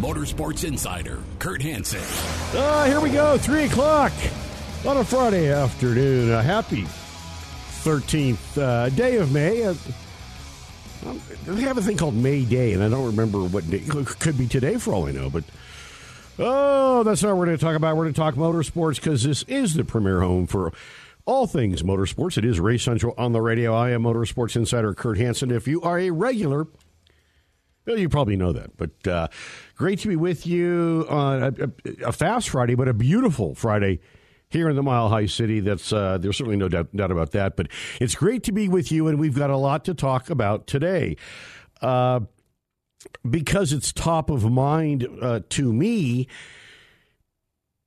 Motorsports Insider, Kurt Hansen. Uh, here we go, 3 o'clock on a Friday afternoon. A happy 13th uh, day of May. Uh, they have a thing called May Day, and I don't remember what day. Could be today for all I know, but oh, that's not what we're going to talk about. We're going to talk motorsports because this is the premier home for all things motorsports. It is Race Central on the radio. I am Motorsports Insider Kurt Hansen. If you are a regular, well, you probably know that, but uh, great to be with you on a, a, a fast Friday, but a beautiful Friday here in the Mile High City. That's uh, there's certainly no doubt, doubt about that. But it's great to be with you, and we've got a lot to talk about today. Uh, because it's top of mind uh, to me,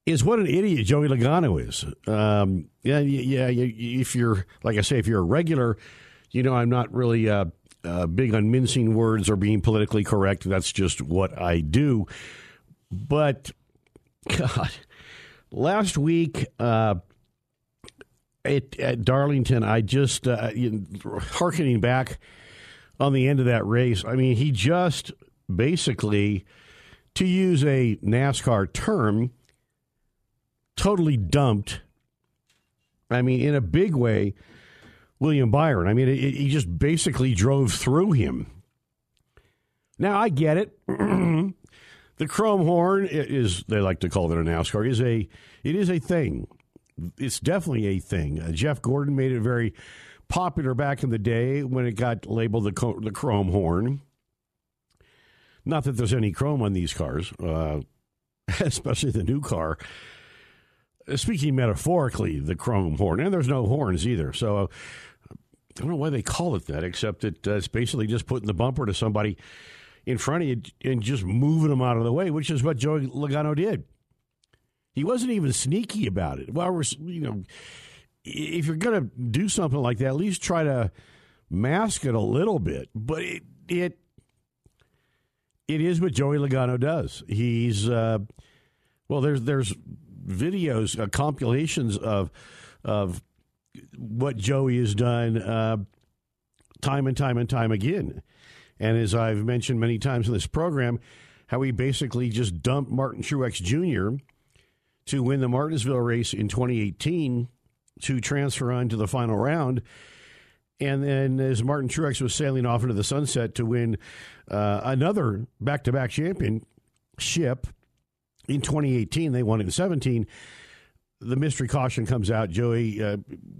is what an idiot Joey Logano is. Um, yeah, yeah. If you're like I say, if you're a regular, you know I'm not really uh, big on mincing words or being politically correct. That's just what I do. But God, last week uh, at, at Darlington, I just uh, harkening back on the end of that race. I mean, he just basically, to use a NASCAR term, totally dumped. I mean, in a big way, William Byron. I mean, it, it, he just basically drove through him. Now I get it. the chrome horn is they like to call it a NASCAR is a it is a thing. It's definitely a thing. Uh, Jeff Gordon made it very popular back in the day when it got labeled the the chrome horn. Not that there's any chrome on these cars, uh, especially the new car. Uh, Speaking metaphorically, the chrome horn, and there's no horns either. So I don't know why they call it that, except that uh, it's basically just putting the bumper to somebody in front of you and just moving them out of the way, which is what Joey Logano did. He wasn't even sneaky about it. Well, we're, you know, if you're going to do something like that, at least try to mask it a little bit. But it it it is what Joey Logano does. He's uh, well, there's there's videos, uh, compilations of of what Joey has done uh, time and time and time again. And as I've mentioned many times in this program, how he basically just dumped Martin Truex Jr. to win the Martinsville race in 2018 to transfer on to the final round. And then as Martin Truex was sailing off into the sunset to win uh, another back to back championship in 2018, they won in 17. The mystery caution comes out. Joey uh,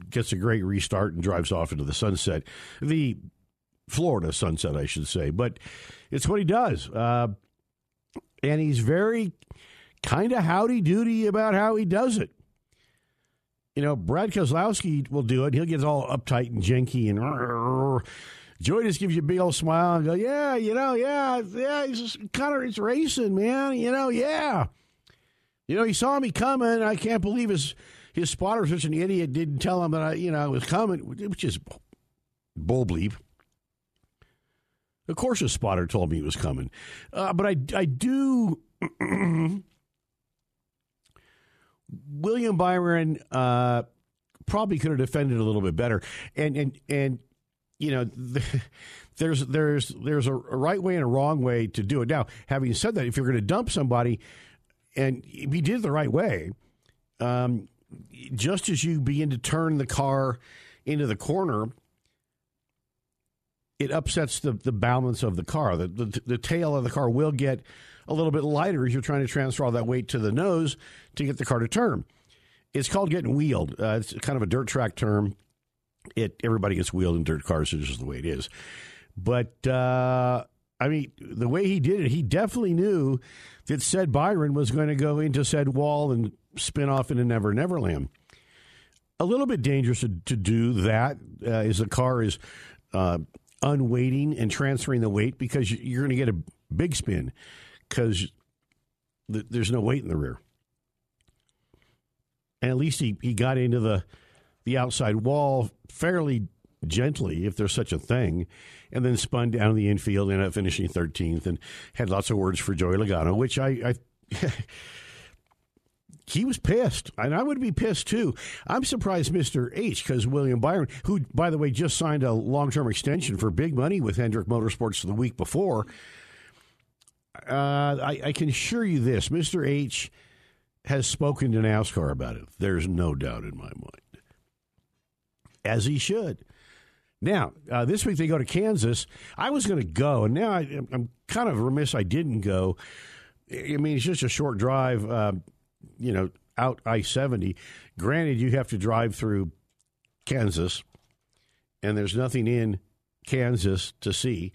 gets a great restart and drives off into the sunset. The Florida sunset, I should say. But it's what he does. Uh, and he's very kind of howdy doody about how he does it. You know, Brad Keselowski will do it. He'll get all uptight and janky and. Joey just gives you a big old smile and go, yeah, you know, yeah, yeah, he's just kind of it's racing, man. You know, yeah. You know, he saw me coming. I can't believe his his spotter such an idiot. Didn't tell him that I, you know, I was coming, which is bull bleep. Of course, his spotter told me he was coming, uh, but I I do. William Byron uh, probably could have defended a little bit better, and and and you know, there's there's there's a right way and a wrong way to do it. Now, having said that, if you're going to dump somebody, and he did it the right way, um, just as you begin to turn the car into the corner, it upsets the, the balance of the car. The, the the tail of the car will get a little bit lighter as you're trying to transfer all that weight to the nose to get the car to turn. It's called getting wheeled. Uh, it's kind of a dirt track term. It everybody gets wheeled in dirt cars. It's just the way it is. But uh, I mean, the way he did it, he definitely knew that said Byron was going to go into said wall and spin off into Never Never Land. A little bit dangerous to, to do that uh, as the car is uh, unweighting and transferring the weight because you're going to get a big spin because th- there's no weight in the rear. And at least he, he got into the the outside wall fairly gently, if there's such a thing, and then spun down the infield ended up finishing 13th and had lots of words for Joey Logano, which I, I he was pissed, and I would be pissed too. I'm surprised Mr. H, because William Byron, who, by the way, just signed a long term extension for big money with Hendrick Motorsports the week before. Uh, I, I can assure you this Mr. H has spoken to NASCAR about it. There's no doubt in my mind. As he should. Now, uh, this week they go to Kansas. I was going to go, and now I, am kind of remiss I didn't go. I mean, it's just a short drive, uh, you know, out I 70. Granted, you have to drive through Kansas, and there's nothing in Kansas to see.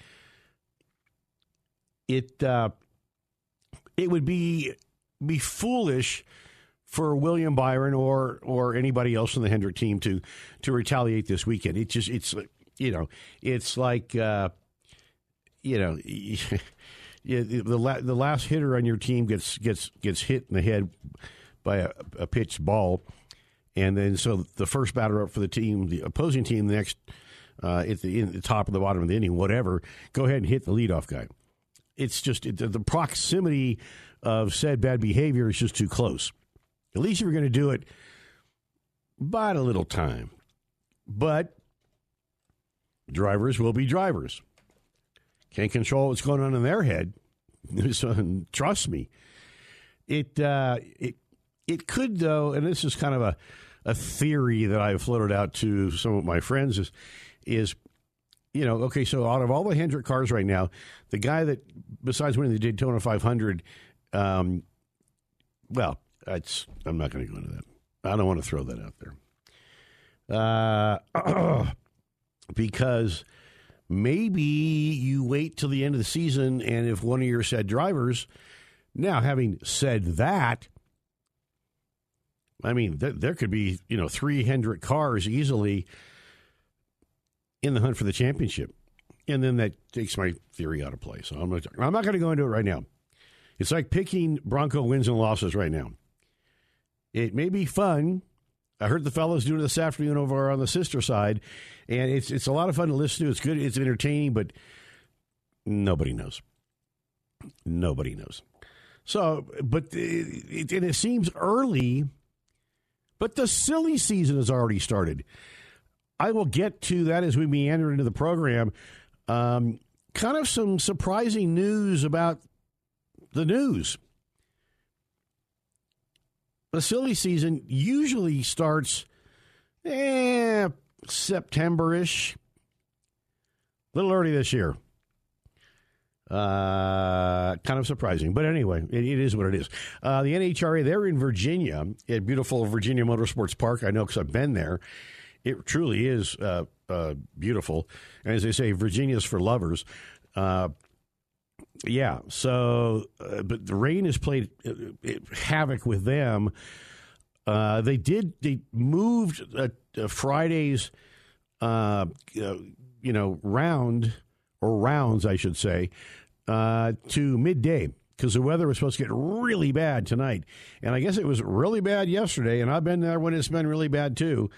It uh, it would be be foolish for William Byron or or anybody else in the Hendrick team to to retaliate this weekend. It just it's you know it's like uh, you know the the last hitter on your team gets gets gets hit in the head by a, a pitched ball, and then so the first batter up for the team, the opposing team, the next uh, at the, in the top or the bottom of the inning, whatever, go ahead and hit the leadoff guy. It's just it, the proximity of said bad behavior is just too close. At least you were going to do it, bide a little time. But drivers will be drivers. Can't control what's going on in their head. trust me. It uh, it it could though, and this is kind of a a theory that I've floated out to some of my friends is is you know okay so out of all the Hendrick cars right now, the guy that besides winning the Daytona 500 um, well, it's, I'm not going to go into that. I don't want to throw that out there. Uh, because maybe you wait till the end of the season, and if one of your said drivers, now having said that, I mean, th- there could be you know three Hendrick cars easily in the hunt for the championship, and then that takes my theory out of play. So I'm, I'm not going to go into it right now. It's like picking Bronco wins and losses right now. It may be fun. I heard the fellows doing it this afternoon over on the sister side, and it's it's a lot of fun to listen to. It's good. It's entertaining, but nobody knows. Nobody knows. So, but it, and it seems early, but the silly season has already started. I will get to that as we meander into the program. Um, kind of some surprising news about the news. The silly season usually starts eh, September ish. A little early this year. Uh, kind of surprising, but anyway, it, it is what it is. Uh, the NHRA, they're in Virginia at beautiful Virginia Motorsports Park. I know because I've been there. It truly is uh, uh, beautiful, and as they say, Virginia's for lovers. Uh, yeah. So, uh, but the rain has played uh, havoc with them. Uh, they did. They moved uh, Friday's, uh, you know, round or rounds, I should say, uh, to midday because the weather was supposed to get really bad tonight, and I guess it was really bad yesterday. And I've been there when it's been really bad too.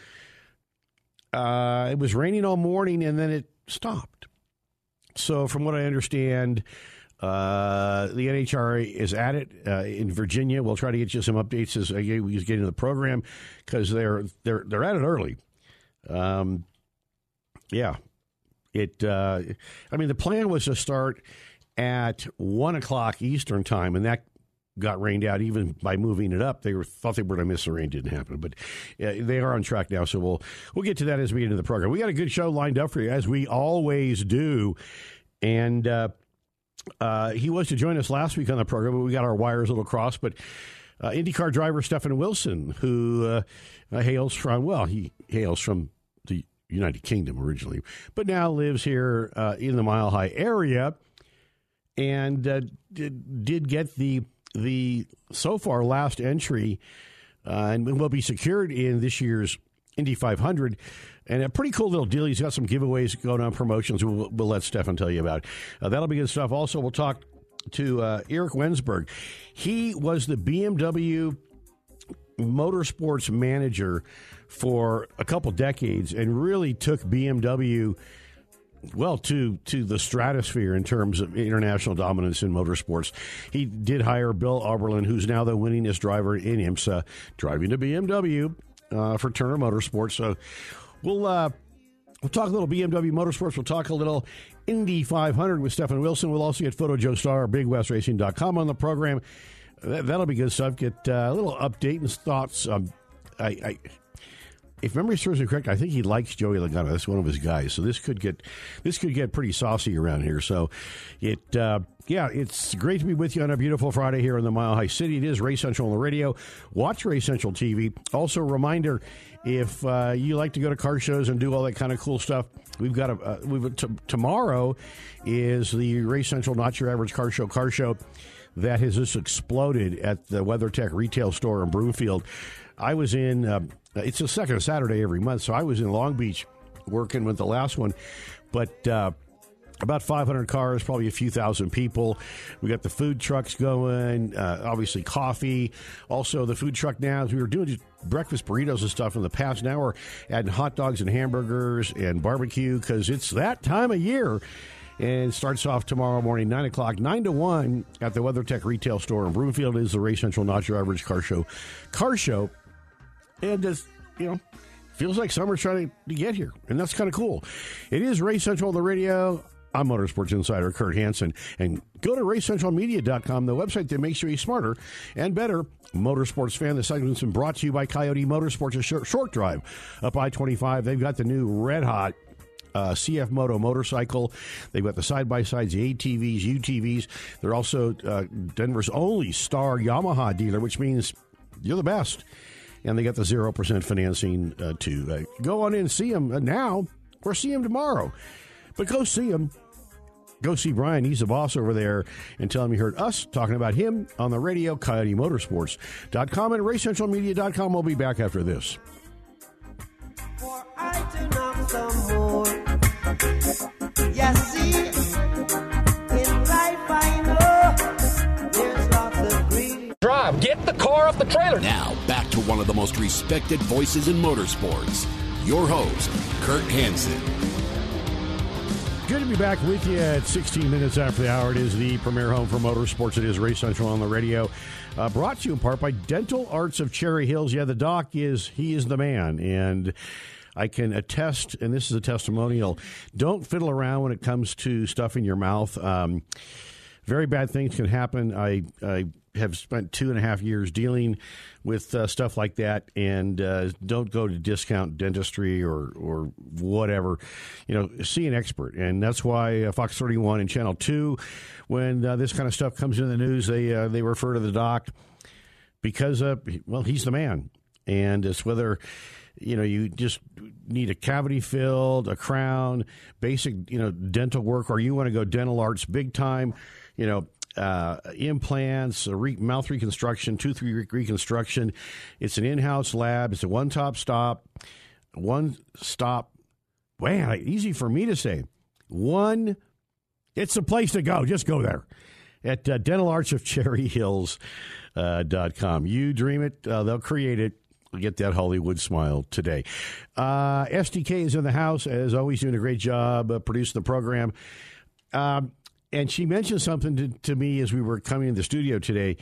it was raining all morning, and then it stopped. So, from what I understand, uh, the NHRA is at it uh, in Virginia. We'll try to get you some updates as we get into the program because they're they're they're at it early. Um, yeah, it. Uh, I mean, the plan was to start at one o'clock Eastern time, and that got rained out even by moving it up. They were, thought they were going to miss the rain, didn't happen, but uh, they are on track now. So we'll we'll get to that as we get into the program. We got a good show lined up for you as we always do, and. Uh, uh, he was to join us last week on the program, but we got our wires a little crossed. But uh, IndyCar driver Stefan Wilson, who uh, hails from, well, he hails from the United Kingdom originally, but now lives here uh, in the Mile High area, and uh, did, did get the the so far last entry, uh, and will be secured in this year's Indy 500. And a pretty cool little deal. He's got some giveaways going on, promotions we'll, we'll let Stefan tell you about. Uh, that'll be good stuff. Also, we'll talk to uh, Eric Wensberg. He was the BMW motorsports manager for a couple decades and really took BMW well to to the stratosphere in terms of international dominance in motorsports. He did hire Bill Auberlen, who's now the winningest driver in IMSA, driving to BMW uh, for Turner Motorsports. So we'll uh, we'll talk a little BMW Motorsports. We'll talk a little Indy 500 with Stefan Wilson. We'll also get Photo Joe Star, BigWestRacing.com on the program. That, will be good stuff. Get uh, a little update and thoughts. Um, I, I if memory serves me correct, I think he likes Joey Logano. That's one of his guys. So this could get this could get pretty saucy around here. So it uh, yeah, it's great to be with you on a beautiful Friday here in the Mile High City. It is Race Central on the radio. Watch Race Central TV. Also, reminder if uh, you like to go to car shows and do all that kind of cool stuff, we've got a uh, we've t- tomorrow is the Race Central Not Your Average Car Show car show that has just exploded at the WeatherTech retail store in Broomfield. I was in. Uh, it's the second Saturday every month, so I was in Long Beach working with the last one, but. About 500 cars, probably a few thousand people. We got the food trucks going, uh, obviously coffee. Also, the food truck now, we were doing breakfast burritos and stuff in the past, now we're adding hot dogs and hamburgers and barbecue because it's that time of year. And starts off tomorrow morning, 9 o'clock, 9 to 1 at the WeatherTech retail store in Broomfield is the Race Central Not Your Average Car Show. Car Show and just you know feels like summer's trying to get here, and that's kind of cool. It is Race Central the radio. I'm Motorsports Insider Kurt Hansen. And go to racecentralmedia.com, the website that makes you a smarter and better motorsports fan. The segment's been brought to you by Coyote Motorsports, a short, short drive up I 25. They've got the new red hot uh, CF Moto motorcycle. They've got the side by sides, the ATVs, UTVs. They're also uh, Denver's only star Yamaha dealer, which means you're the best and they got the 0% financing uh, too. Uh, go on in and see them uh, now or see them tomorrow. But go see them. Go see Brian. He's the boss over there and tell him you heard us talking about him on the radio, CoyoteMotorsports.com and RaceCentralMedia.com. We'll be back after this. Yes, see, in life I know there's lots of green. Drive, get the car off the trailer. Now, back to one of the most respected voices in motorsports. Your host, Kurt Hansen. Good to be back with you at 16 minutes after the hour. It is the premier home for motorsports. It is Race Central on the radio. Uh, brought to you in part by Dental Arts of Cherry Hills. Yeah, the doc is, he is the man. And I can attest, and this is a testimonial, don't fiddle around when it comes to stuff in your mouth. Um, very bad things can happen. I, I have spent two and a half years dealing with uh, stuff like that, and uh, don't go to discount dentistry or or whatever. You know, see an expert, and that's why uh, Fox Thirty One and Channel Two, when uh, this kind of stuff comes in the news, they uh, they refer to the doc because well, he's the man, and it's whether you know you just need a cavity filled, a crown, basic you know dental work, or you want to go dental arts big time. You know, uh, implants, re- mouth reconstruction, tooth re- reconstruction. It's an in-house lab. It's a one-top stop, one stop. Man, easy for me to say. One, it's the place to go. Just go there at uh, Dental Arts of Cherry Hills. Uh. You dream it, uh, they'll create it. Get that Hollywood smile today. Uh, SDK is in the house, as always, doing a great job uh, producing the program. Um, and she mentioned something to, to me as we were coming in the studio today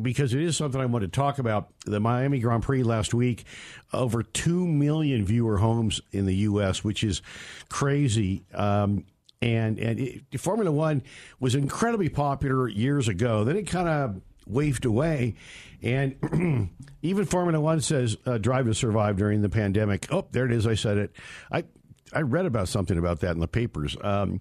because it is something I want to talk about. The Miami Grand Prix last week, over 2 million viewer homes in the U.S., which is crazy. Um, and and it, Formula One was incredibly popular years ago. Then it kind of waved away. And even Formula One says uh, Drive to Survive during the pandemic. Oh, there it is. I said it. I, I read about something about that in the papers. Um,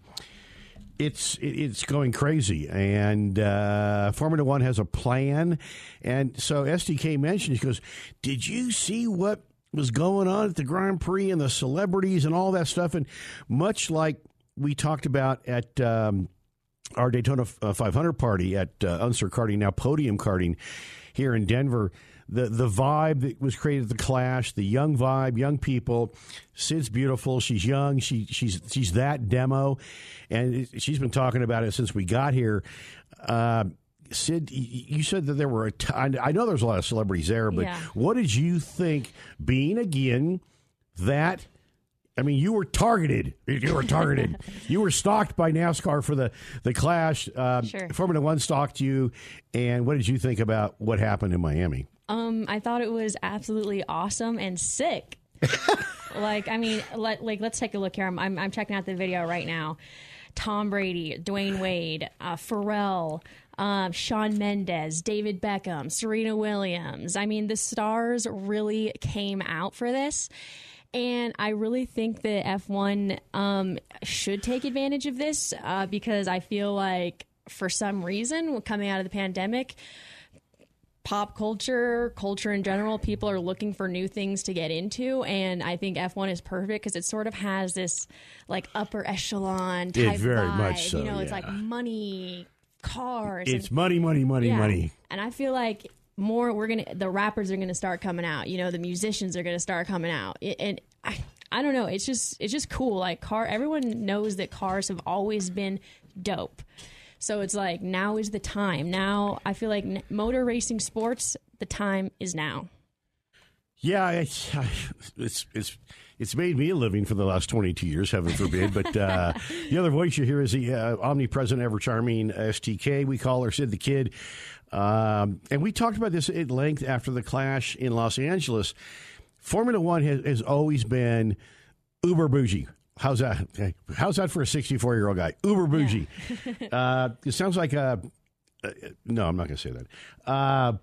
it's it's going crazy, and uh, Formula One has a plan, and so SDK mentioned he goes, "Did you see what was going on at the Grand Prix and the celebrities and all that stuff?" And much like we talked about at um, our Daytona uh, 500 party at uh, Unser Karting, now Podium Karting here in Denver the the vibe that was created at the Clash, the young vibe, young people. Sid's beautiful. She's young. She she's she's that demo, and she's been talking about it since we got here. Uh, Sid, you said that there were a t- I know there's a lot of celebrities there, but yeah. what did you think being again that I mean, you were targeted. You were targeted. you were stalked by NASCAR for the the clash. Um, sure. Formula One stalked you, and what did you think about what happened in Miami? Um, I thought it was absolutely awesome and sick. like, I mean, let, like let's take a look here. I'm, I'm, I'm checking out the video right now. Tom Brady, Dwyane Wade, uh, Pharrell, um, Shawn Mendes, David Beckham, Serena Williams. I mean, the stars really came out for this. And I really think that F1 um, should take advantage of this uh, because I feel like for some reason, coming out of the pandemic, pop culture, culture in general, people are looking for new things to get into. And I think F1 is perfect because it sort of has this like upper echelon type it very vibe. much so, You know, yeah. it's like money, cars. It's and, money, money, money, yeah. money. And I feel like more we're gonna the rappers are gonna start coming out you know the musicians are gonna start coming out and I, I don't know it's just it's just cool like car everyone knows that cars have always been dope so it's like now is the time now i feel like motor racing sports the time is now yeah it's it's it's made me a living for the last 22 years, heaven forbid. But uh, the other voice you hear is the uh, omnipresent, ever charming STK. We call her Sid the Kid. Um, and we talked about this at length after the clash in Los Angeles. Formula One has, has always been uber bougie. How's that? How's that for a 64 year old guy? Uber bougie. Yeah. uh, it sounds like a. Uh, no, I'm not going to say that. Uh,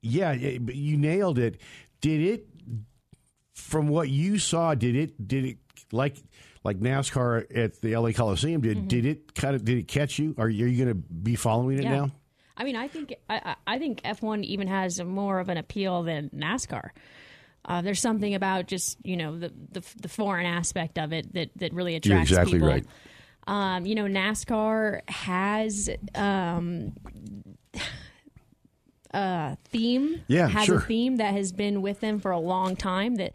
yeah, you nailed it. Did it from what you saw, did it did it like like NASCAR at the LA Coliseum? Did mm-hmm. did it kind of did it catch you? Are, are you going to be following it yeah. now? I mean, I think I, I think F one even has more of an appeal than NASCAR. Uh, there's something about just you know the, the, the foreign aspect of it that that really attracts people. You're exactly people. right. Um, you know, NASCAR has um, uh, theme. Yeah, has sure. a theme that has been with them for a long time. That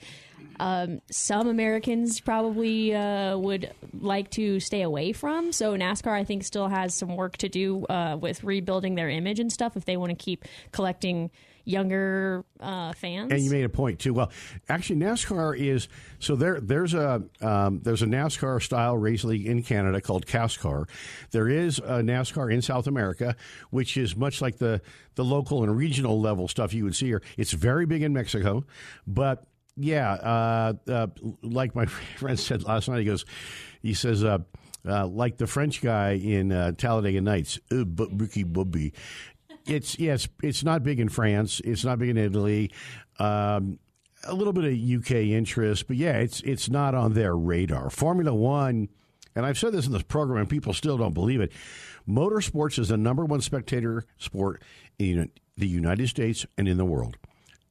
um, some Americans probably uh, would like to stay away from. So NASCAR, I think, still has some work to do uh, with rebuilding their image and stuff if they want to keep collecting younger uh, fans. And you made a point too. Well, actually, NASCAR is so there. There's a um, there's a NASCAR style race league in Canada called CASCAR. There is a NASCAR in South America, which is much like the the local and regional level stuff you would see here. It's very big in Mexico, but yeah, uh, uh, like my friend said last night, he goes, he says. Uh, uh, like the French guy in uh, Talladega Nights, uh, Bookie it's yes, it's not big in France. It's not big in Italy. Um, a little bit of UK interest, but yeah, it's it's not on their radar. Formula One, and I've said this in this program, and people still don't believe it. Motorsports is the number one spectator sport in the United States and in the world,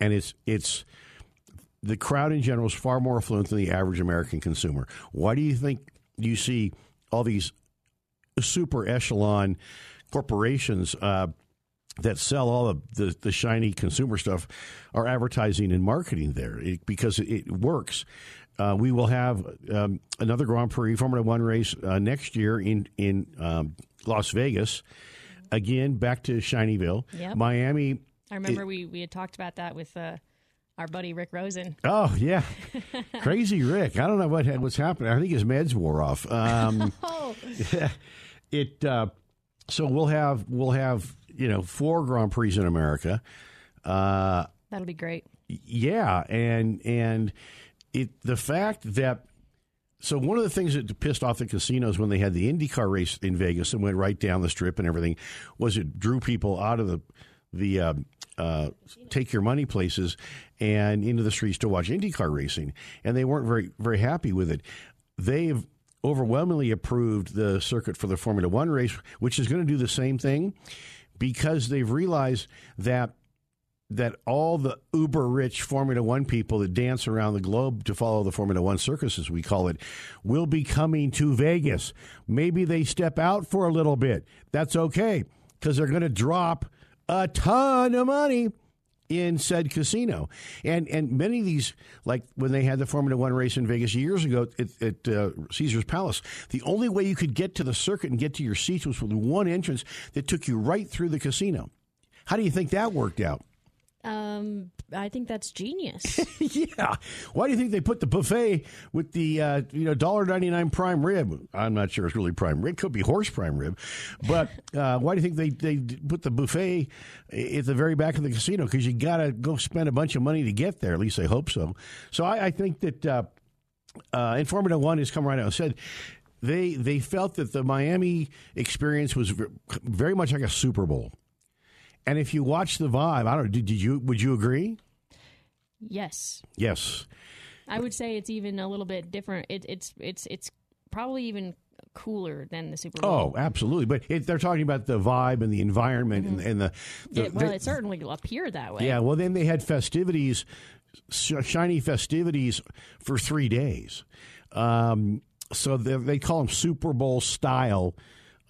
and it's it's the crowd in general is far more affluent than the average American consumer. Why do you think you see all these super echelon corporations uh, that sell all of the, the shiny consumer stuff are advertising and marketing there it, because it, it works. Uh, we will have um, another Grand Prix Formula One race uh, next year in in um, Las Vegas. Again, back to Shinyville, yep. Miami. I remember it, we we had talked about that with uh, our buddy Rick Rosen. Oh yeah, crazy Rick. I don't know what what's happening. I think his meds wore off. Um, oh. it. Uh, so we'll have we'll have you know, four Grand Prix in America. Uh, That'll be great. Yeah, and and it the fact that so one of the things that pissed off the casinos when they had the IndyCar race in Vegas and went right down the strip and everything was it drew people out of the the uh, uh, take your money places and into the streets to watch IndyCar racing, and they weren't very very happy with it. They've overwhelmingly approved the circuit for the Formula One race, which is going to do the same thing because they've realized that that all the uber rich Formula One people that dance around the globe to follow the Formula One circus, as we call it, will be coming to Vegas. Maybe they step out for a little bit. That's okay because they're going to drop a ton of money in said casino. And and many of these, like when they had the Formula One race in Vegas years ago at, at uh, Caesar's Palace, the only way you could get to the circuit and get to your seats was with one entrance that took you right through the casino. How do you think that worked out? Um, I think that's genius. yeah. Why do you think they put the buffet with the uh, you know dollar ninety nine prime rib? I'm not sure it's really prime rib. It could be horse prime rib, but uh, why do you think they they put the buffet at the very back of the casino? Because you got to go spend a bunch of money to get there. At least I hope so. So I, I think that uh, uh, in Formula One has come right out and said they they felt that the Miami experience was very much like a Super Bowl. And if you watch the vibe, I don't know, did, did you would you agree? Yes. Yes. I would say it's even a little bit different. It, it's it's it's probably even cooler than the Super Bowl. Oh, absolutely. But it, they're talking about the vibe and the environment mm-hmm. and, and, the. the yeah, well, they, it certainly appeared that way. Yeah. Well, then they had festivities, shiny festivities for three days. Um, so they, they call them Super Bowl style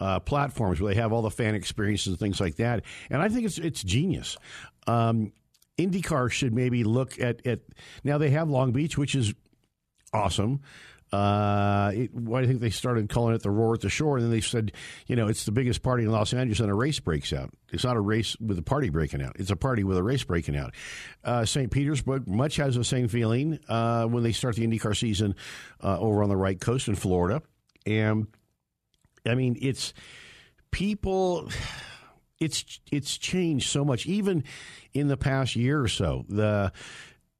uh, platforms where they have all the fan experiences and things like that. And I think it's it's genius. Um, IndyCar should maybe look at at now they have Long Beach, which is awesome. Uh, it, why do you think they started calling it the Roar at the Shore? And then they said, you know, it's the biggest party in Los Angeles, and a race breaks out. It's not a race with a party breaking out; it's a party with a race breaking out. Uh, St. Petersburg much has the same feeling uh, when they start the IndyCar season uh, over on the right coast in Florida, and I mean, it's people. It's it's changed so much, even in the past year or so. The,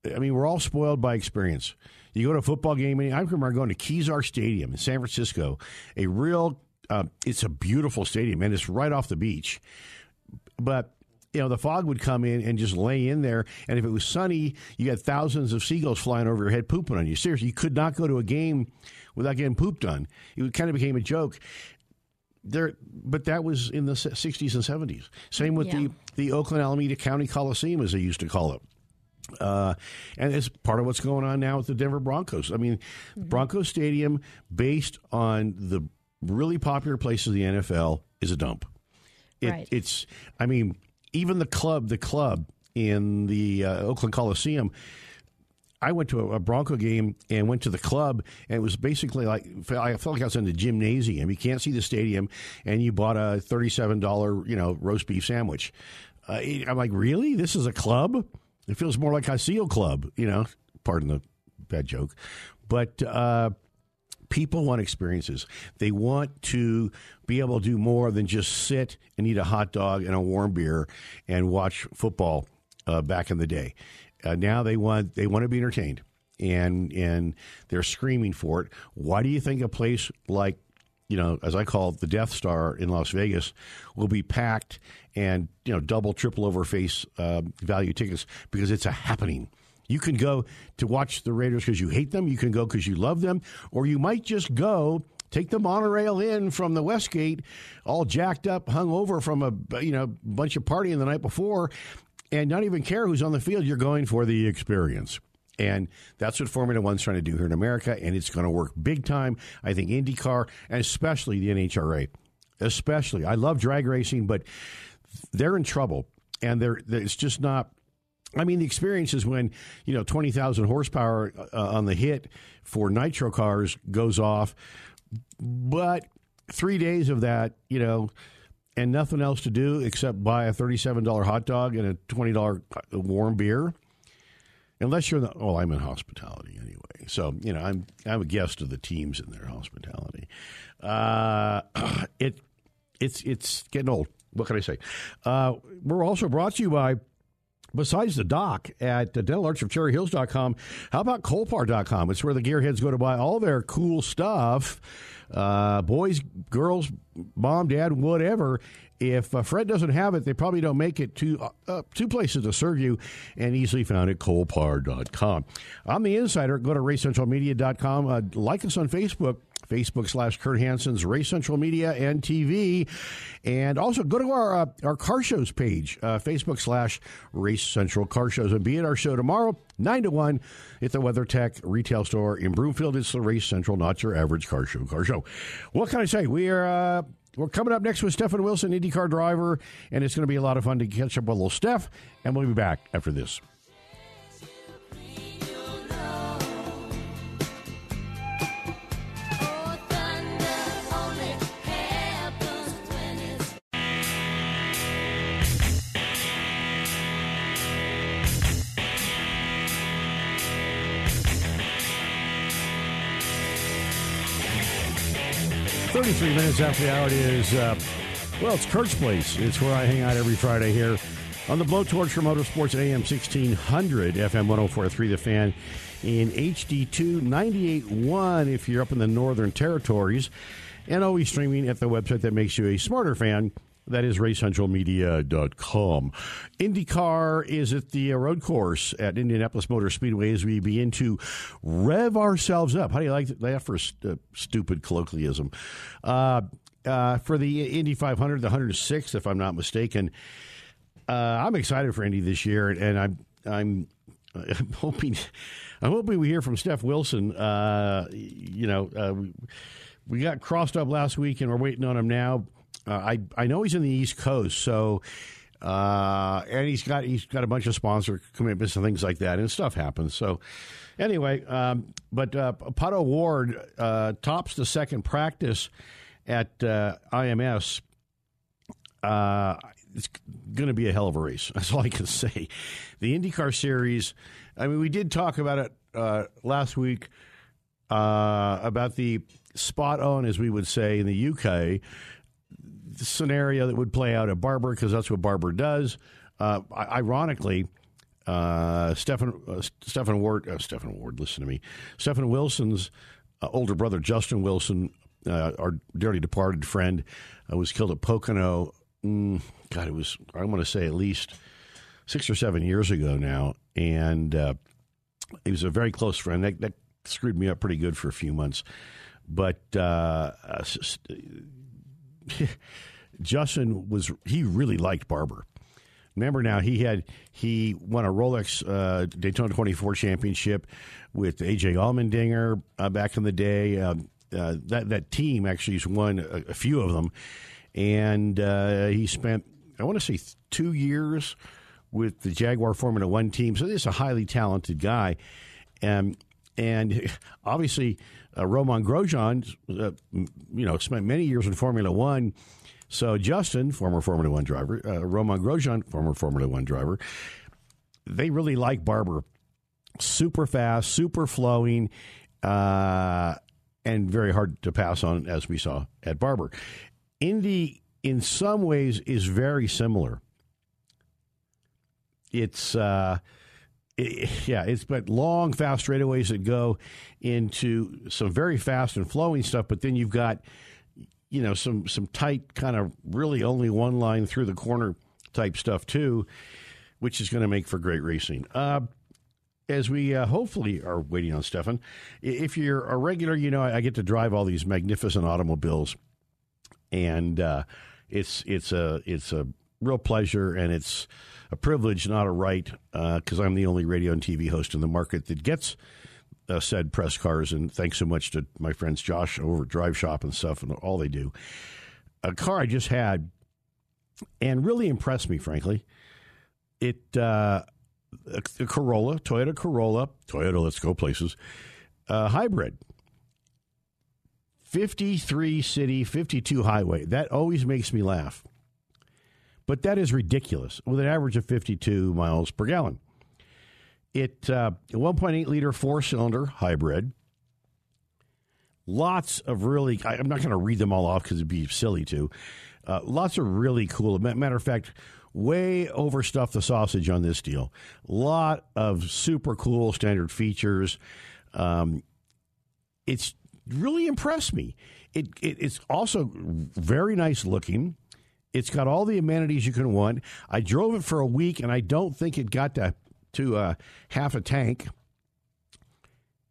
I mean, we're all spoiled by experience. You go to a football game, and I remember going to Kezar Stadium in San Francisco, a real. Uh, it's a beautiful stadium, and it's right off the beach. But you know, the fog would come in and just lay in there. And if it was sunny, you had thousands of seagulls flying over your head pooping on you. Seriously, you could not go to a game without getting pooped on. It kind of became a joke. There, but that was in the 60s and 70s. Same with yeah. the, the Oakland Alameda County Coliseum, as they used to call it. Uh, and it's part of what's going on now with the Denver Broncos. I mean, mm-hmm. Broncos Stadium, based on the really popular places of the NFL, is a dump. It, right. It's, I mean, even the club, the club in the uh, Oakland Coliseum, I went to a, Bronco game and went to the club, and it was basically like I felt like I was in the gymnasium. You can't see the stadium, and you bought a thirty-seven dollar, you know, roast beef sandwich. Uh, I'm like, really? This is a club? It feels more like a seal club, you know. Pardon the bad joke, but uh, people want experiences. They want to be able to do more than just sit and eat a hot dog and a warm beer and watch football uh, back in the day. Uh, now they want they want to be entertained, and and they're screaming for it. Why do you think a place like you know, as I call it, the Death Star in Las Vegas will be packed and you know double, triple over face uh, value tickets because it's a happening. You can go to watch the Raiders because you hate them. You can go because you love them, or you might just go take the monorail in from the Westgate, all jacked up, hung over from a you know bunch of partying the night before, and not even care who's on the field. You're going for the experience. And that's what Formula One's trying to do here in America, and it's going to work big time. I think IndyCar, and especially the NHRA, especially. I love drag racing, but they're in trouble, and they're, it's just not. I mean, the experience is when you know twenty thousand horsepower uh, on the hit for nitro cars goes off, but three days of that, you know, and nothing else to do except buy a $37 hot dog and a $20 warm beer. Unless you're in the, oh, I'm in hospitality anyway. So, you know, I'm, I'm a guest of the teams in their hospitality. Uh, it, it's, it's getting old. What can I say? Uh, we're also brought to you by besides the doc at dentalartsofcherryhills.com, how about colpar.com? It's where the gearheads go to buy all their cool stuff. Uh, boys, girls, mom, dad, whatever. If uh, Fred doesn't have it, they probably don't make it to uh, uh two places to serve you and easily found at colpar.com. I'm the insider. Go to racecentralmedia.com. Uh, like us on Facebook Facebook slash Kurt Hansen's Race Central Media and TV. And also go to our uh, our car shows page, uh, Facebook slash Race Central Car Shows. And be at our show tomorrow, 9 to 1 at the WeatherTech retail store in Broomfield. It's the Race Central, not your average car show. Car show. What can I say? We are. Uh, we're coming up next with Stefan Wilson, IndyCar driver, and it's going to be a lot of fun to catch up with little Steph. And we'll be back after this. 33 minutes after the hour it is, uh, well, it's Kurt's Place. It's where I hang out every Friday here on the Blowtorch for Motorsports at AM 1600, FM 1043, The Fan, in HD2 98.1 if you're up in the Northern Territories, and always streaming at the website that makes you a smarter fan that is racecentralmedia.com. IndyCar is at the uh, road course at Indianapolis Motor Speedway as we begin to rev ourselves up. How do you like that for a st- uh, stupid colloquialism? Uh, uh, for the Indy 500, the 106th, if I'm not mistaken. Uh, I'm excited for Indy this year, and I'm I'm, I'm hoping I'm hoping we hear from Steph Wilson. Uh, you know, we, we got crossed up last week, and we're waiting on him now. Uh, I I know he's in the East Coast, so uh, and he's got he's got a bunch of sponsor commitments and things like that, and stuff happens. So anyway, um, but uh, Pato O'Ward uh, tops the second practice at uh, IMS. Uh, it's going to be a hell of a race. That's all I can say. The IndyCar Series. I mean, we did talk about it uh, last week about the spot on, as we would say in the UK, scenario that would play out at Barber because that's what Barber does. Uh, ironically, uh, Stephen uh, Stephen Ward uh, Stephen Ward, listen to me. Stephen Wilson's uh, older brother Justin Wilson, uh, our dearly departed friend, uh, was killed at Pocono. Mm, God, it was I want to say at least six or seven years ago now, and he was a very close friend. That, that, screwed me up pretty good for a few months, but Justin was he really liked Barber. Remember now he had he won a Rolex uh, Daytona 24 championship with AJ Allmendinger uh, back in the day. Um, uh, that that team actually has won a, a few of them, and uh, he spent I want to say two years with the Jaguar Formula One team. So this is a highly talented guy, and and obviously uh, Romain Grosjean, uh, you know, spent many years in Formula One. So Justin, former Formula One driver, uh, Romain Grosjean, former Formula One driver, they really like Barber. Super fast, super flowing, uh, and very hard to pass on, as we saw at Barber. Indy, in some ways, is very similar. It's uh, it, yeah, it's but long, fast straightaways that go into some very fast and flowing stuff, but then you've got you know some some tight kind of really only one line through the corner type stuff too, which is going to make for great racing. Uh, as we uh, hopefully are waiting on Stefan, if you're a regular, you know I, I get to drive all these magnificent automobiles, and uh, it's it's a it's a real pleasure, and it's a privilege, not a right, because uh, I'm the only radio and TV host in the market that gets uh, said press cars. And thanks so much to my friends Josh over at Drive Shop and stuff and all they do. A car I just had and really impressed me, frankly. It uh, a, Corolla, Toyota Corolla, Toyota, let's go places, uh, hybrid. 53 city, 52 highway. That always makes me laugh but that is ridiculous with an average of 52 miles per gallon. It uh, 1.8 liter four cylinder hybrid. Lots of really, I, am not going to read them all off because it'd be silly to. Uh, lots of really cool. Matter of fact, way overstuffed the sausage on this deal. Lot of super cool standard features. Um, it's really impressed me. It, it, it's also very nice looking. It's got all the amenities you can want. I drove it for a week, and I don't think it got to to uh, half a tank.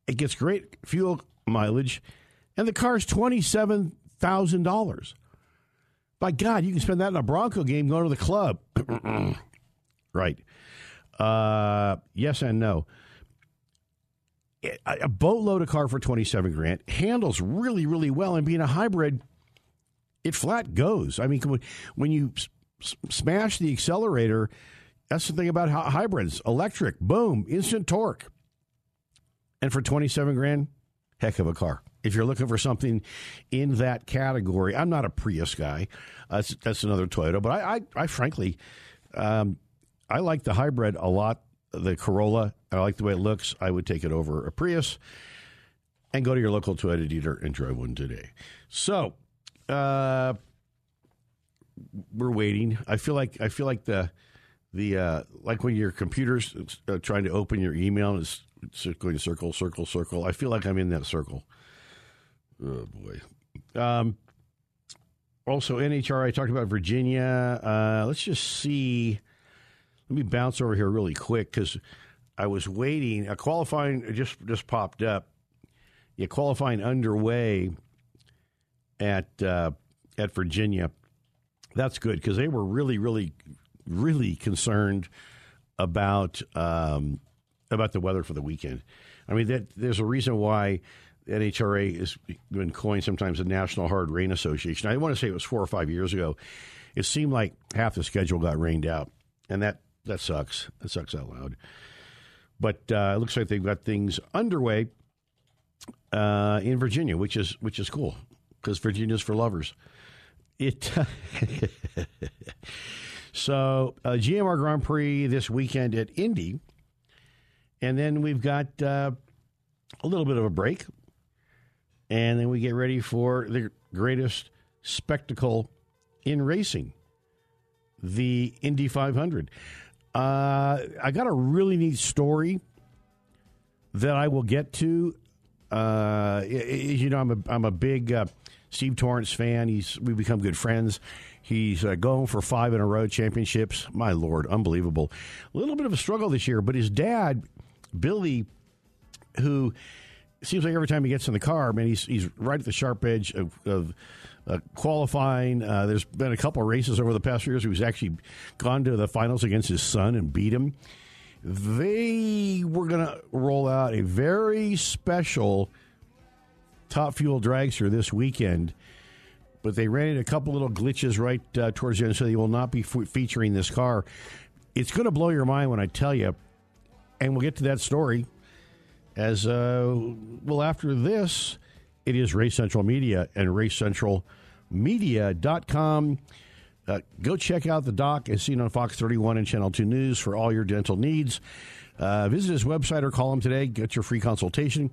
It gets great fuel mileage, and the car's twenty seven thousand dollars. By God, you can spend that in a Bronco game going to the club. right. Uh, yes and no. A boatload of car for 27 grand handles really, really well. And being a hybrid, it flat goes. I mean, when you smash the accelerator, that's the thing about hybrids. Electric, boom, instant torque. And for 27 grand, heck of a car. If you're looking for something in that category, I'm not a Prius guy. That's, that's another Toyota, but I, I, I frankly, um, I like the hybrid a lot. The Corolla, I like the way it looks. I would take it over a Prius and go to your local Toyota dealer and drive one today. So, uh, we're waiting. I feel like I feel like the the uh, like when your computer's uh, trying to open your email and it's, going circle, circle, circle. I feel like I'm in that circle. Oh boy. Um, also, NHR. I talked about Virginia. Uh, let's just see. Let me bounce over here really quick because I was waiting. A qualifying just just popped up. Yeah, qualifying underway at uh, at Virginia. That's good because they were really, really, really concerned about um, about the weather for the weekend. I mean, that, there's a reason why NHRA has been coined sometimes the National Hard Rain Association. I want to say it was four or five years ago. It seemed like half the schedule got rained out, and that that sucks. That sucks out loud. But uh, it looks like they've got things underway uh, in Virginia, which is which is cool because Virginia's for lovers. It so uh, GMR Grand Prix this weekend at Indy, and then we've got uh, a little bit of a break, and then we get ready for the greatest spectacle in racing, the Indy 500. Uh, I got a really neat story that I will get to. Uh, you know, I'm a I'm a big uh, Steve Torrence fan. He's we become good friends. He's uh, going for five in a row championships. My lord, unbelievable. A little bit of a struggle this year, but his dad, Billy, who seems like every time he gets in the car, man, he's he's right at the sharp edge of, of uh, qualifying. Uh, there's been a couple races over the past years. He's actually gone to the finals against his son and beat him. They were going to roll out a very special Top Fuel dragster this weekend, but they ran into a couple little glitches right uh, towards the end, so they will not be f- featuring this car. It's going to blow your mind when I tell you, and we'll get to that story. As uh, well, after this, it is Race Central Media and RaceCentralMedia.com. Uh, go check out the doc as seen on Fox 31 and Channel 2 News for all your dental needs. Uh, visit his website or call him today. Get your free consultation.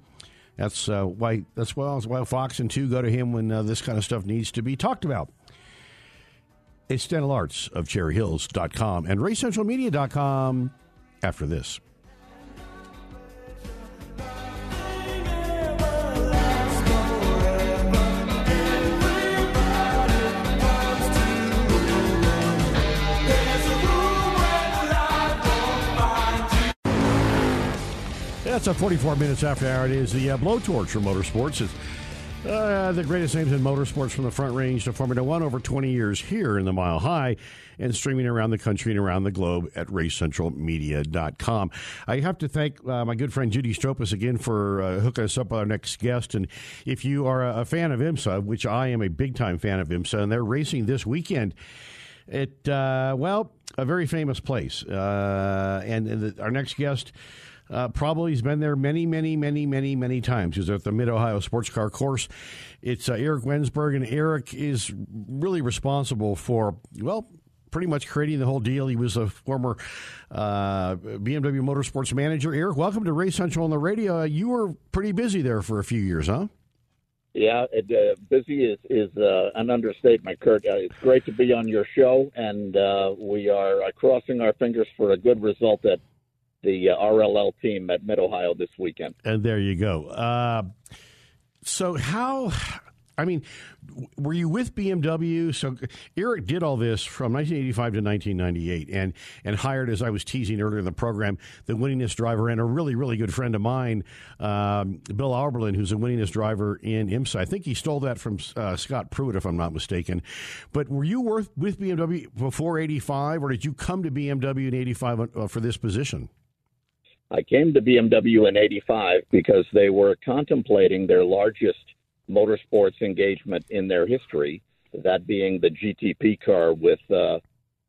That's uh, why. That's why, that's why Fox and Two go to him when uh, this kind of stuff needs to be talked about. It's dentalartsofcherryhills.com and RaceCentralMedia.com after this. That's a 44 minutes after hour. It is the uh, blowtorch for motorsports. It's uh, the greatest names in motorsports from the front range to Formula One over 20 years here in the Mile High and streaming around the country and around the globe at racecentralmedia.com. I have to thank uh, my good friend Judy Stropus again for uh, hooking us up with our next guest. And if you are a, fan of IMSA, which I am a big time fan of IMSA, and they're racing this weekend at, uh, well, a very famous place. Uh, and, and the, our next guest uh, probably has been there many, many, many, many, many times. He's at the Mid Ohio Sports Car Course. It's uh, Eric Wensberg, and Eric is really responsible for, well, pretty much creating the whole deal. He was a former uh, BMW Motorsports manager. Eric, welcome to Race Central on the radio. You were pretty busy there for a few years, huh? Yeah, it, uh, busy is is uh, an understatement, Kurt. Uh, it's great to be on your show, and uh, we are uh, crossing our fingers for a good result at the uh, RLL team at Mid Ohio this weekend. And there you go. Uh, so how? I mean, were you with BMW? So Eric did all this from 1985 to 1998, and and hired, as I was teasing earlier in the program, the winningest driver and a really really good friend of mine, um, Bill Auberlen, who's a winningest driver in IMSA. I think he stole that from uh, Scott Pruett, if I'm not mistaken. But were you worth, with BMW before 85, or did you come to BMW in 85 uh, for this position? I came to BMW in 85 because they were contemplating their largest motorsports engagement in their history. that being the GTP car with uh,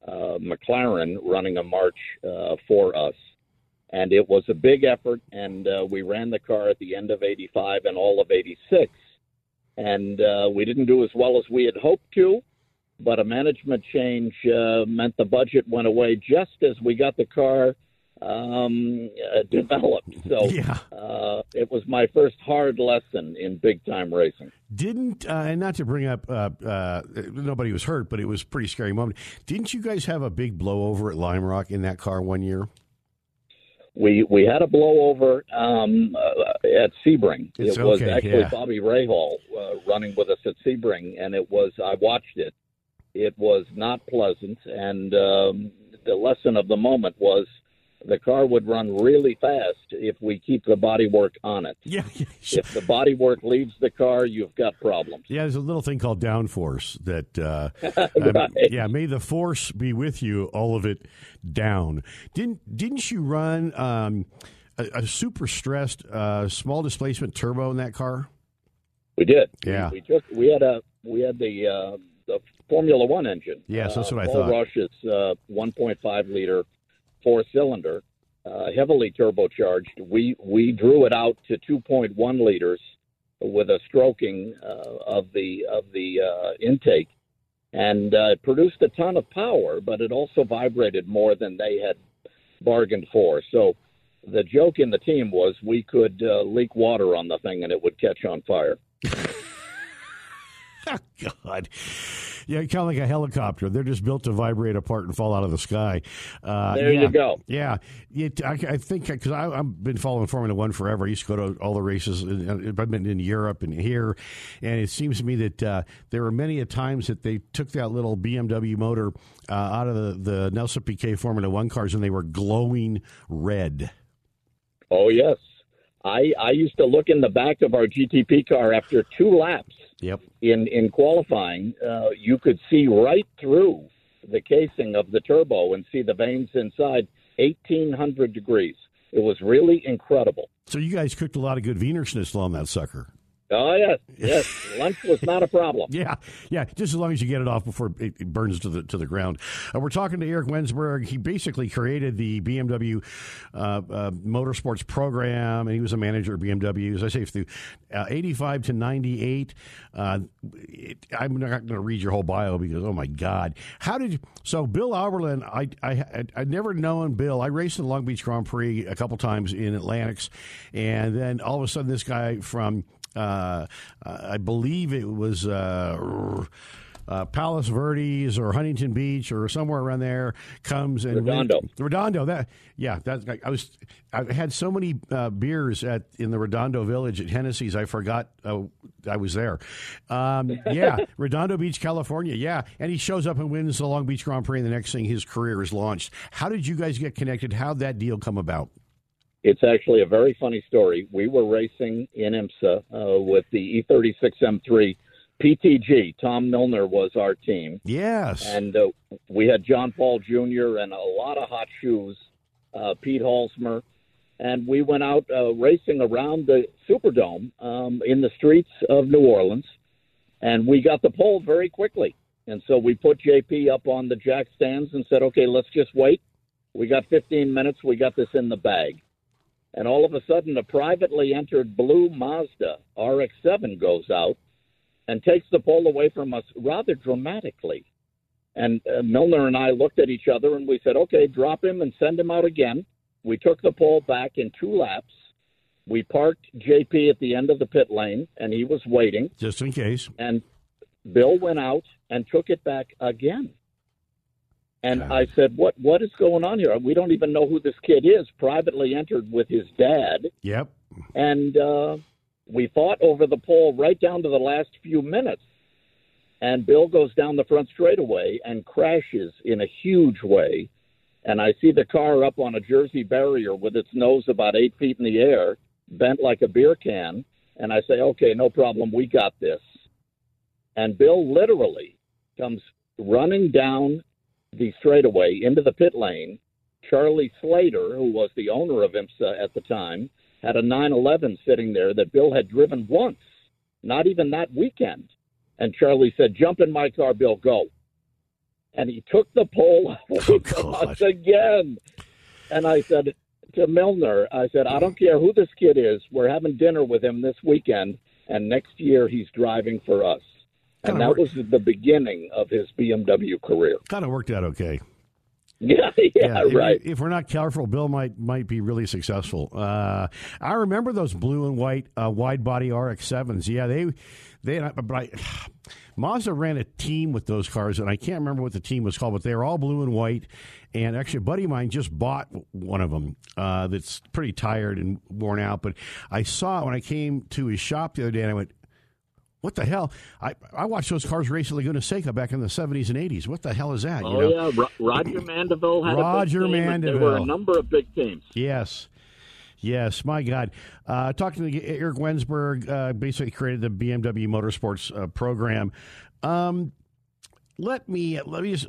uh, McLaren running a March uh, for us. And it was a big effort, and uh, we ran the car at the end of 85 and all of 86. And uh, we didn't do as well as we had hoped to, but a management change uh, meant the budget went away just as we got the car um, uh, developed. So Yeah. uh, it was my first hard lesson in big time racing. Didn't uh, and not to bring up uh, uh, nobody was hurt, but it was a pretty scary moment. Didn't you guys have a big blowover at Lime Rock in that car one year? We we had a blowover um, uh, at Sebring. It's it was okay, actually yeah. Bobby Rahal uh, running with us at Sebring, and it was I watched it. It was not pleasant, and um, the lesson of the moment was the car would run really fast if we keep the bodywork on it. Yeah, If the bodywork leaves the car, you've got problems. yeah. There's a little thing called downforce that. Uh, Right. um, yeah, may the force be with you. All of it down. Didn't didn't you run um, a, a super stressed uh, small displacement turbo in that car? We did. Yeah. We, we took. We had a. We had the uh, the Formula One engine. Yes, that's Uh, what I Paul thought. Rosche's uh, 1.5 liter four cylinder, uh, heavily turbocharged. We we drew it out to 2.1 liters with a stroking uh, of the of the uh, intake, and uh, it produced a ton of power, but it also vibrated more than they had bargained for. So. The joke in the team was we could uh, leak water on the thing and it would catch on fire. God. Yeah, kind of like a helicopter. They're just built to vibrate apart and fall out of the sky. Uh, There yeah. you go. Yeah, it, I, I think because I've been following Formula One forever. I used to go to all the races. in- I've been in Europe and here, and it seems to me that uh, there were many a times that they took that little BMW motor uh, out of the, the Nelson Piquet Formula One cars, and they were glowing red. Oh yes, I I used to look in the back of our GTP car after two laps Yep. in in qualifying. Uh, you could see right through the casing of the turbo and see the veins inside, eighteen hundred degrees. It was really incredible. So you guys cooked a lot of good Wiener Schnitzel on that sucker. Oh yes, yes. Lunch was not a problem. Yeah, yeah. Just as long as you get it off before it, it burns to the to the ground. Uh, we're talking to Eric Wensberg. He basically created the BMW uh, uh, motorsports program, and he was a manager at BMW. As I say, through uh, eighty five to ninety eight. Uh, it, I'm not going to read your whole bio because oh my god, how did you, so Bill Auberlen? I I I'd never known Bill. I raced in the Long Beach Grand Prix a couple times in Atlantics, and then all of a sudden this guy from uh, I believe it was uh, uh, Palos Verdes or Huntington Beach or somewhere around there comes and Redondo. Redondo. That yeah, that I was. I had so many uh, beers at in the Redondo Village at Hennessy's. I forgot uh, I was there. Um, yeah, Redondo Beach, California. Yeah, and he shows up and wins the Long Beach Grand Prix. And the next thing, his career is launched. How did you guys get connected? How'd that deal come about? It's actually a very funny story. We were racing in IMSA uh, with the E36 M3 PTG. Tom Milner was our team. Yes. and uh, we had John Paul Jr. and a lot of hot shoes, uh, Pete Halsmer, and we went out uh, racing around the Superdome um, in the streets of New Orleans, and we got the pole very quickly. And so we put JP up on the jack stands and said, "Okay, let's just wait. We got 15 minutes. We got this in the bag." And all of a sudden, a privately entered blue Mazda RX-7 goes out and takes the pole away from us rather dramatically. And uh, Milner and I looked at each other and we said, okay, drop him and send him out again. We took the pole back in two laps. We parked JP at the end of the pit lane and he was waiting. Just in case. And Bill went out and took it back again. And God. I said, "What? What is going on here? We don't even know who this kid is." Privately entered with his dad, Yep. and uh, we fought over the pole right down to the last few minutes. And Bill goes down the front straightaway and crashes in a huge way. And I see the car up on a Jersey barrier with its nose about eight feet in the air, bent like a beer can. And I say, okay, no problem. We got this. And Bill literally comes running down the straightaway into the pit lane. Charlie Slater, who was the owner of IMSA at the time, had a 911 sitting there that Bill had driven once, not even that weekend. And Charlie said, "Jump in my car, Bill. Go." And he took the pole Oh, God. again. And I said to Milner, I said, "I don't care who this kid is. We're having dinner with him this weekend, and next year he's driving for us." And Kinda that work- was the beginning of his BMW career. Kind of worked out okay. Yeah, yeah, if, right. If we're not careful, Bill might might be really successful. Uh, I remember those blue and white uh, wide body RX sevens. Yeah, they they. But I, Mazda ran a team with those cars, and I can't remember what the team was called, but they were all blue and white. And actually, a buddy of mine just bought one of them uh, that's pretty tired and worn out. But I saw it when I came to his shop the other day, and I went, what the hell? I, I watched those cars race at Laguna Seca back in the 70s and 80s. What the hell is that? Oh you know? yeah, Ro- Roger Mandeville had Roger a big team, and There were a number of big teams. Yes. Yes, my God. Uh, talking to Eric Wensberg, uh, basically created the BMW Motorsports uh, program. Um, let me let me just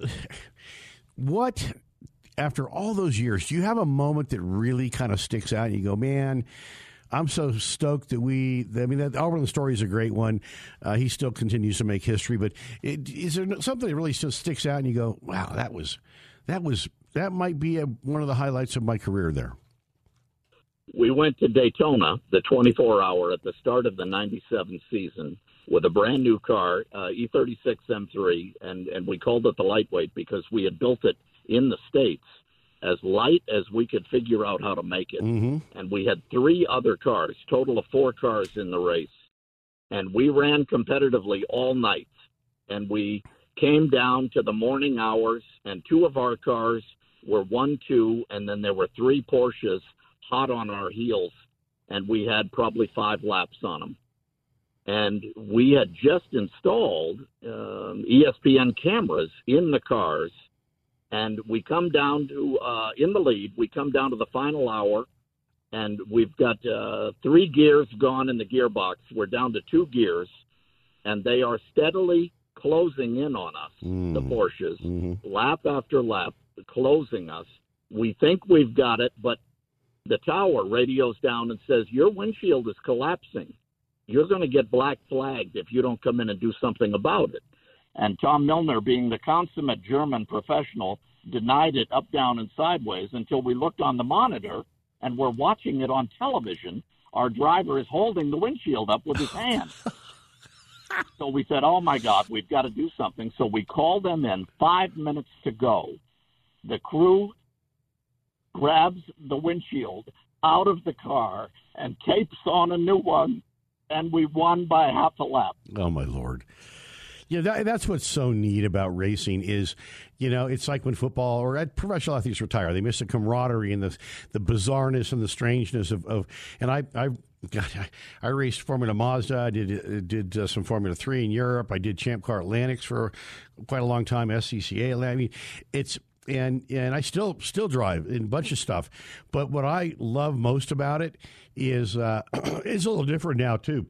what after all those years, do you have a moment that really kind of sticks out? And you go, man, I'm so stoked that we. I mean, that Auberlen story is a great one. Uh, he still continues to make history, but it, is there something that really still sticks out? And you go, wow, that was that was that might be a, one of the highlights of my career there. We went to Daytona, the 24 hour at the start of the 97 season with a brand new car, uh, E36 M3, and, and we called it the lightweight because we had built it in the States as light as we could figure out how to make it. Mm-hmm. And we had three other cars, total of four cars in the race. And we ran competitively all night. And we came down to the morning hours, and two of our cars were 1 2, and then there were three Porsches hot on our heels, and we had probably five laps on them. And we had just installed um, ESPN cameras in the cars, and we come down to uh, in the lead. We come down to the final hour, and we've got uh, three gears gone in the gearbox. We're down to two gears, and they are steadily closing in on us. The Porsches, Mhm. lap after lap, closing us. We think we've got it, but the tower radios down and says your windshield is collapsing. You're going to get black flagged if you don't come in and do something about it. And Tom Milner, being the consummate German professional, denied it up, down, and sideways until we looked on the monitor and we're watching it on television. Our driver is holding the windshield up with his hand. so we said, "Oh my God, we've got to do something." So we called them in. Five minutes to go. The crew grabs the windshield out of the car and tapes on a new one, and we won by half a lap. Oh my lord. Yeah, that, that's what's so neat about racing is, you know, it's like when football or professional athletes retire, they miss the camaraderie and the the bizarreness and the strangeness of, of and I I God, I, I raced Formula Mazda. I did uh, did uh, some Formula Three in Europe. I did Champ Car Atlantics for quite a long time. SCCA. I mean, it's and and I still still drive in a bunch of stuff. But what I love most about it is uh, it's a little different now too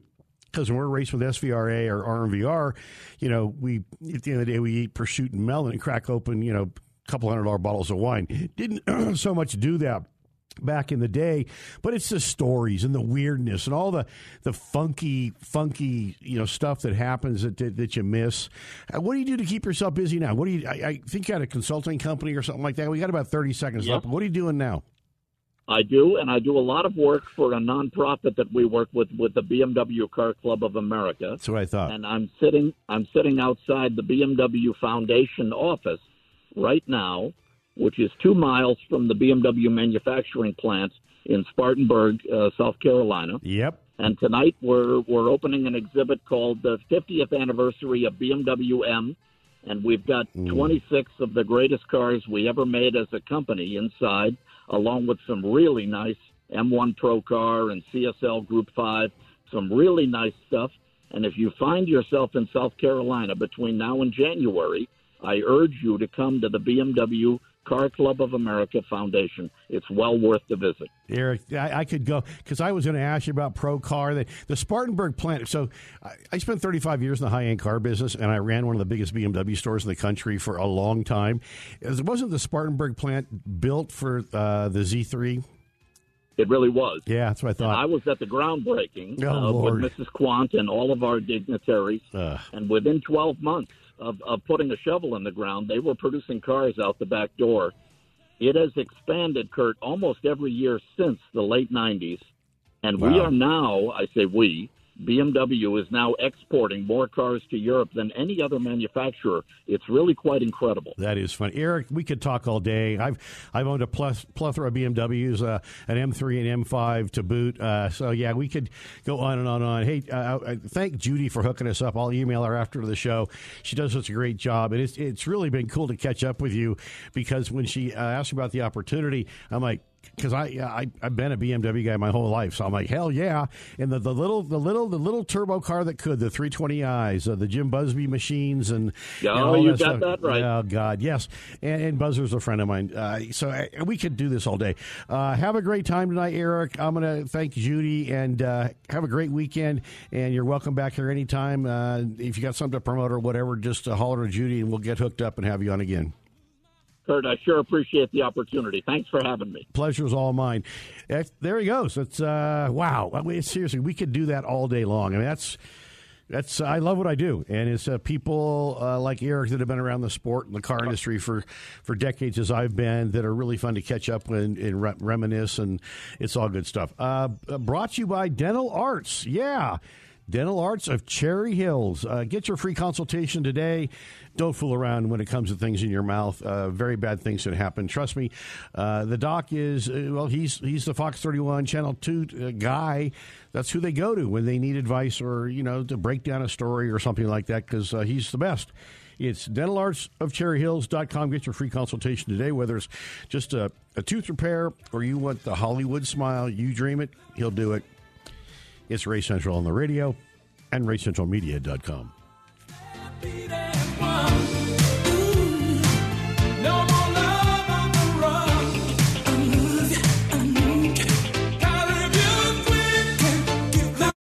because when we're racing with SVRA or RMVR, you know, we at the end of the day we eat prosciutto and melon and crack open, you know, a couple hundred dollar bottles of wine. Didn't so much do that back in the day, but it's the stories and the weirdness and all the the funky, funky, you know, stuff that happens that that, that you miss. Uh, what do you do to keep yourself busy now? What do you? I, I think you had a consulting company or something like that. We got about thirty seconds Yep. left. What are you doing now? I do, and I do a lot of work for a nonprofit that we work with with the BMW Car Club of America. That's what I thought. and I'm sitting I'm sitting outside the BMW Foundation office right now, which is two miles from the BMW manufacturing plant in Spartanburg, uh, South Carolina. Yep. And tonight we're we're opening an exhibit called the 50th anniversary of BMW M, and we've got 26 of the greatest cars we ever made as a company inside, along with some really nice M1 Pro car and CSL Group 5, some really nice stuff. And if you find yourself in South Carolina between now and January, I urge you to come to the BMW Car Club of America Foundation. It's well worth the visit. Eric, I, I could go because I was going to ask you about Pro Car, the, the Spartanburg plant. So I, I spent 35 years in the high end car business, and I ran one of the biggest BMW stores in the country for a long time. It wasn't the Spartanburg plant built for uh, the Z3? It really was. Yeah, that's what I thought. And I was at the groundbreaking oh, uh, with Mrs. Quandt and all of our dignitaries. Uh. And within 12 months of, of putting a shovel in the ground, they were producing cars out the back door. It has expanded, Kurt, almost every year since the late 90s. And wow. we are now, I say we, BMW is now exporting more cars to Europe than any other manufacturer. It's really quite incredible. That is fun, Eric. We could talk all day. I've I've owned a plethora of BMWs, uh, an M3 and M5 to boot. Uh, so yeah, we could go on and on and on. Hey, uh, uh, thank Judy for hooking us up. I'll email her after the show. She does such a great job, and it's it's really been cool to catch up with you because when she uh, asked about the opportunity, I'm like because I, I I've been a BMW guy my whole life, so I'm like hell yeah. And the, the little the little the little turbo car that could the 320i's, uh, the Jim Busby machines, and oh, and you got stuff. that right. Oh God, yes. And, and Buzzer's a friend of mine, uh, so I, uh, we could do this all day. Uh, have a great time tonight, Eric. I'm going to thank Judy and uh, have a great weekend. And you're welcome back here anytime. Uh, if you got something to promote or whatever, just holler to Judy, and we'll get hooked up and have you on again. Kurt, I sure appreciate the opportunity. Thanks for having me. Pleasure's all mine. There he goes. It's uh, wow. I mean, seriously, we could do that all day long. I mean, that's that's I love what I do, and it's uh, people uh, like Eric that have been around the sport and the car industry for for decades as I've been that are really fun to catch up with and, and re- reminisce, and it's all good stuff. Uh, brought to you by Dental Arts. Yeah. Dental Arts of Cherry Hills. Uh, get your free consultation today. Don't fool around when it comes to things in your mouth. Uh, very bad things can happen. Trust me. Uh, the doc is uh, well. He's he's the Fox Thirty One Channel Two uh, guy. That's who they go to when they need advice or you know to break down a story or something like that because uh, he's the best. It's dentalartsofcherryhills.com. Get your free consultation today, whether it's just a, a tooth repair or you want the Hollywood smile. You dream it, he'll do it. It's Race Central on the radio and RaceCentralMedia.com.